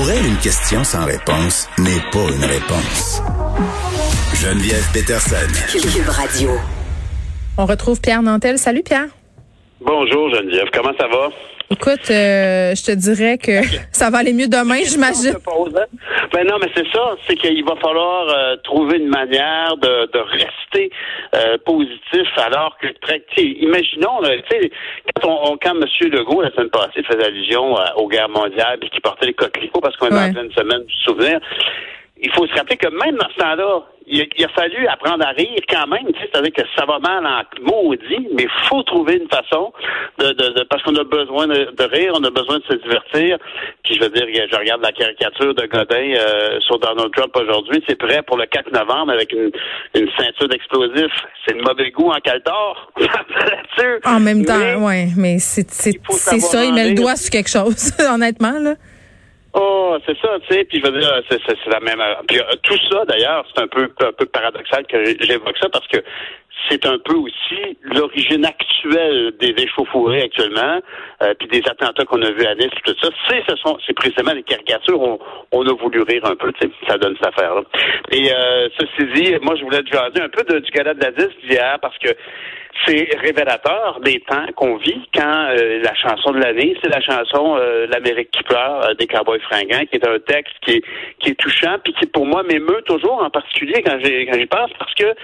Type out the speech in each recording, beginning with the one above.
Pour elle, une question sans réponse n'est pas une réponse. Geneviève Peterson. Cube Radio. On retrouve Pierre Nantel. Salut Pierre. Bonjour Geneviève, comment ça va? Écoute, euh, je te dirais que ça va aller mieux demain, j'imagine. Ben non, mais c'est ça, c'est qu'il va falloir euh, trouver une manière de, de rester euh, positif alors que très, imaginons, tu sais, quand, on, quand M. Legault la semaine passée faisait allusion aux guerres mondiales et qu'il portait les coquelicots parce qu'on est en pleine semaine du souvenir, il faut se rappeler que même dans ce temps-là, il, a fallu apprendre à rire quand même. Tu sais, c'est-à-dire que ça va mal en maudit, mais il faut trouver une façon de, de, parce qu'on a besoin de, rire, on a besoin de se divertir. Puis je veux dire, je regarde la caricature de Godin euh, sur Donald Trump aujourd'hui. C'est prêt pour le 4 novembre avec une, une ceinture d'explosifs. C'est le mauvais goût en caltor. en même temps, ouais, mais c'est c'est ça. Il met le doigt sur quelque chose, honnêtement là. Oh, c'est ça, tu sais, puis je veux dire, c'est, la même. Puis euh, tout ça, d'ailleurs, c'est un peu un peu paradoxal que j'évoque ça parce que c'est un peu aussi l'origine actuelle des échauffourées actuellement, euh, puis des attentats qu'on a vus à Nice, tout ça. C'est ce sont, c'est précisément des caricatures. On, on a voulu rire un peu, tu sais, ça donne cette affaire-là. Et euh, ceci dit, moi, je voulais te jaser un peu de, du gala de la disque d'hier parce que c'est révélateur des temps qu'on vit quand euh, la chanson de l'année, c'est la chanson euh, L'Amérique qui pleure euh, des Cowboys fringants, qui est un texte qui est, qui est touchant, puis qui pour moi m'émeut toujours, en particulier quand j'y quand j'y pense, parce que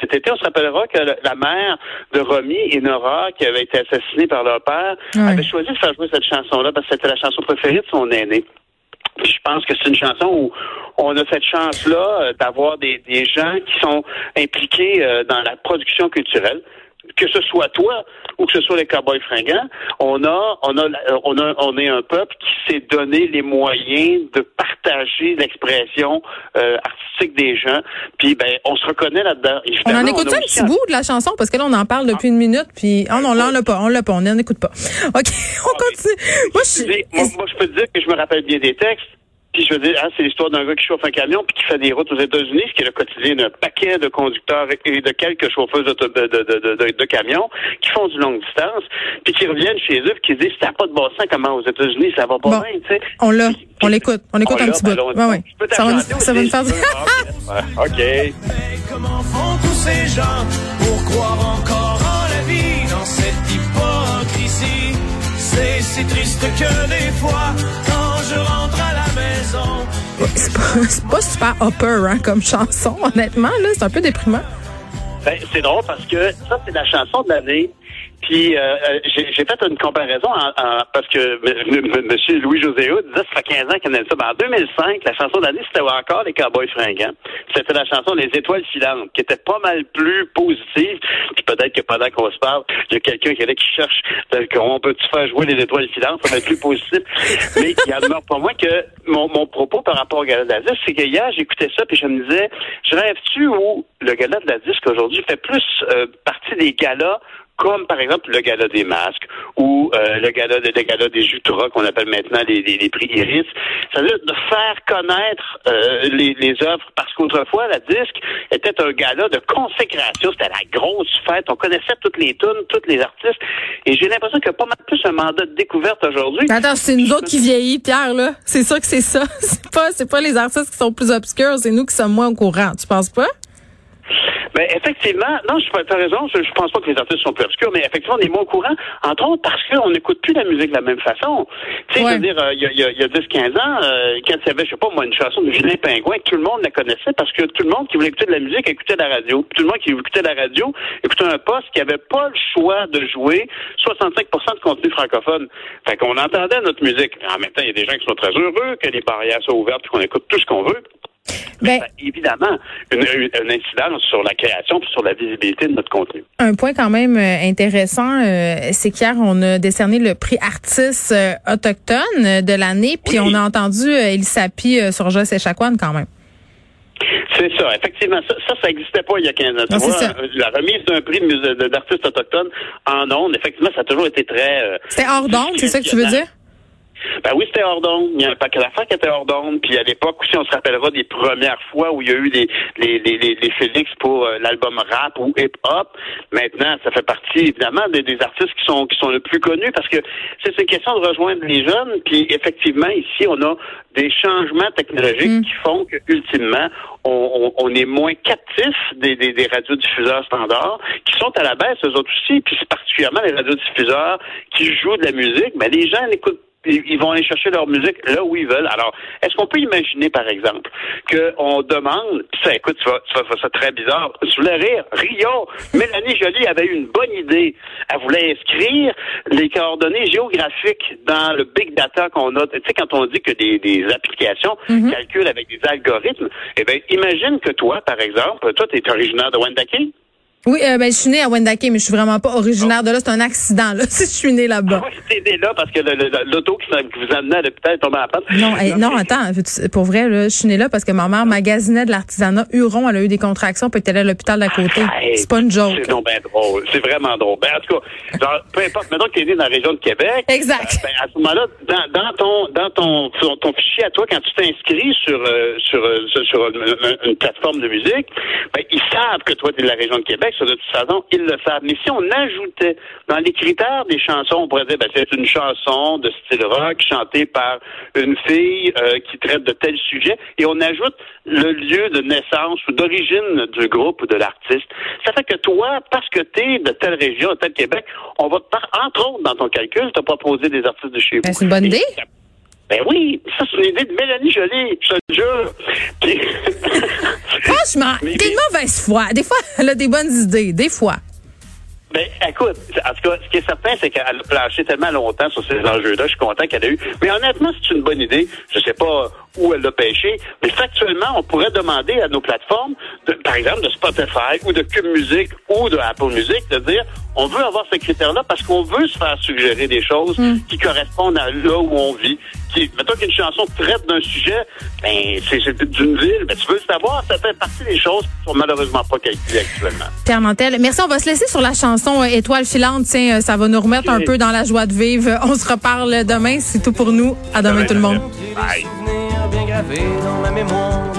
cet été, on se rappellera que la mère de Romy et Nora, qui avait été assassinée par leur père, avait choisi de faire jouer cette chanson-là parce que c'était la chanson préférée de son aîné. je pense que c'est une chanson où on a cette chance-là d'avoir des, des gens qui sont impliqués dans la production culturelle que ce soit toi ou que ce soit les cowboys fringants, on a, on a, on a, on est un peuple qui s'est donné les moyens de partager l'expression euh, artistique des gens. Puis ben, on se reconnaît là-dedans. On en écoute un petit bout de la chanson parce que là on en parle depuis une minute. Puis oh non, là on l'a pas, on l'a pas, on n'en écoute pas. Ok, on continue. Moi je, moi, je peux te dire que je me rappelle bien des textes. Puis je veux dire, hein, c'est l'histoire d'un gars qui chauffe un camion puis qui fait des routes aux États-Unis, ce qui est le quotidien d'un paquet de conducteurs et de quelques chauffeurs de, de, de, camions qui font du longue distance, puis qui reviennent chez eux puis qui disent ça n'a pas de bon sens comment aux États-Unis ça va pas bien, tu sais. On l'a, on l'écoute, on écoute un petit peu. Ouais, ouais. Ça va, ça va nous faire. ok. Comment font tous ces gens pour croire encore en la vie dans cette hypocrisie? C'est si triste que des fois, c'est pas, super upper hein, comme chanson, honnêtement. là C'est un peu déprimant. Ben, c'est drôle parce que ça, c'est la chanson de l'année. Puis euh, euh j'ai fait une comparaison parce que M. Louis-José disait ça fait 15 ans qu'il a ça. Ben, en 2005, la chanson d'année, c'était encore les Cowboys fringants. C'était la chanson Les Étoiles filantes, qui était pas mal plus positive. Puis peut-être que pendant qu'on se parle, il y a quelqu'un qui est là qui cherche on peut-tu faire jouer les Étoiles filantes, ça va être plus positif. Mais il y a pour moi que mon, mon propos par rapport au gala de la disque, c'est que hier, j'écoutais ça, puis je me disais, je rêve-tu où le gala de la disque aujourd'hui fait plus euh, partie des galas comme par exemple le gala des masques ou euh, le gala de, le gala des Jutras qu'on appelle maintenant les, les, prix Iris. C'est-à-dire de faire connaître euh, les, les œuvres parce qu'autrefois la disque était un gala de consécration, c'était la grosse fête, on connaissait toutes les tunes, tous les artistes. Et j'ai l'impression qu'il y a pas mal plus un mandat de découverte aujourd'hui. Attends, c'est nous autres qui vieillit Pierre là, c'est ça que c'est ça, c'est pas c'est pas les artistes qui sont plus obscurs, c'est nous qui sommes moins au courant, tu penses pas? Mais ben, effectivement, non, je as raison, je, je pense pas que les artistes sont plus obscurs, mais effectivement, on est moins au courant, entre autres parce qu'on n'écoute plus la musique de la même façon. Tu sais, je veux dire, euh, il y a, y a 10-15 ans, euh, quand il y avait, je sais pas moi, une chanson de Julien Pingouin, tout le monde la connaissait parce que tout le monde qui voulait écouter de la musique écoutait la radio. Tout le monde qui écoutait la radio écoutait un poste qui avait pas le choix de jouer 65% de contenu francophone. Fait qu'on entendait notre musique. En même temps, il y a des gens qui sont très heureux que les barrières soient ouvertes et qu'on écoute tout ce qu'on veut. Ben, évidemment, une, une, incidence sur la création et sur la visibilité de notre contenu. Un point quand même euh, intéressant, euh, c'est qu'hier, on a décerné le prix artiste euh, autochtone de l'année, puis on a entendu Elisapi sur Joss Echaquan quand même. C'est ça, effectivement. Ça, ça n'existait pas il y a 15 ans. la remise d'un prix d'artiste autochtone en ondes, effectivement, ça a toujours été très... C'était hors d'onde, c'est ça que tu veux dire? Ben oui, c'était hors d'onde. Il y a un paquet d'affaires qui était hors d'onde. Puis à l'époque aussi, on se rappellera des premières fois où il y a eu les, les, les, les, les Félix pour euh, l'album rap ou hip-hop. Maintenant, ça fait partie évidemment des, des artistes qui sont qui sont le plus connus parce que c'est une question de rejoindre les jeunes. Puis effectivement, ici, on a des changements technologiques qui font que ultimement, on, on, on est moins captif des, des, des radiodiffuseurs standards qui sont à la baisse eux autres aussi. Puis c'est particulièrement les radiodiffuseurs qui jouent de la musique. Mais les gens n'écoutent ils vont aller chercher leur musique là où ils veulent. Alors, est-ce qu'on peut imaginer, par exemple, qu'on demande, ça, écoute, tu vas, tu vas faire ça très bizarre, tu voulais rire, Rio, Mélanie Jolie avait eu une bonne idée. Elle voulait inscrire les coordonnées géographiques dans le big data qu'on a. Tu sais, quand on dit que des, des applications calculent avec des algorithmes, eh bien, imagine que toi, par exemple, toi, tu es originaire de Wendake. Oui, euh, ben, je suis née à Wendake, mais je suis vraiment pas originaire de là. C'est un accident, là, si je suis née là-bas. Ah oui, t'es né là parce que l'auto qui, vous amenait à l'hôpital est tombée à la panne. Non, hey, non, attends, pour vrai, là, je suis née là parce que ma mère magasinait de l'artisanat Huron. Elle a eu des contractions, puis elle était allée à l'hôpital d'à côté. C'est pas une joke. C'est bien drôle. C'est vraiment drôle. Ben, en tout cas, genre, peu importe, maintenant que tu es né dans la région de Québec. Exact. euh, ben, à ce moment-là, dans, dans ton dans ton, ton, ton fichier à toi, quand tu t'inscris sur euh, sur, euh, sur, sur une, une plateforme de musique, ben, ils savent que toi, tu es de la région de Québec. De toute façon, ils le savent. Mais si on ajoutait dans les critères des chansons, on pourrait dire, ben, c'est une chanson de style rock chantée par une fille euh, qui traite de tel sujet, et on ajoute le lieu de naissance ou d'origine du groupe ou de l'artiste. Ça fait que toi, parce que tu es de telle région, de tel Québec, on va te par- entre autres dans ton calcul, te proposer des artistes de chez vous. Ben, c'est une bonne idée. Ben oui, ça c'est une idée de Mélanie Jolie, je te le jure. Franchement, t'es de mauvaise foi. Des fois, elle a des bonnes idées. Des fois. Ben, écoute, en tout cas, ce qui est certain, c'est qu'elle a planché tellement longtemps sur ces enjeux-là. Je suis content qu'elle ait eu. Mais honnêtement, c'est une bonne idée. Je sais pas où elle l'a pêché, mais factuellement, on pourrait demander à nos plateformes, de- par exemple de Spotify ou de Cube Music ou de Apple Music, de dire, on veut avoir ce critère-là parce qu'on veut se faire suggérer des choses qui correspondent à là où on vit. Qui, mettons qu'une chanson traite d'un sujet, ben, c'est d'une ville, ben, tu veux le savoir, ça fait partie des choses qui sont malheureusement pas calculées actuellement. Pierre Mantel, merci. On va se laisser sur la chanson euh, Étoile filante. Tiens, euh, ça va nous remettre un peu dans la joie de vivre. On se reparle demain. C'est tout pour nous. À demain, tout le monde. Bye.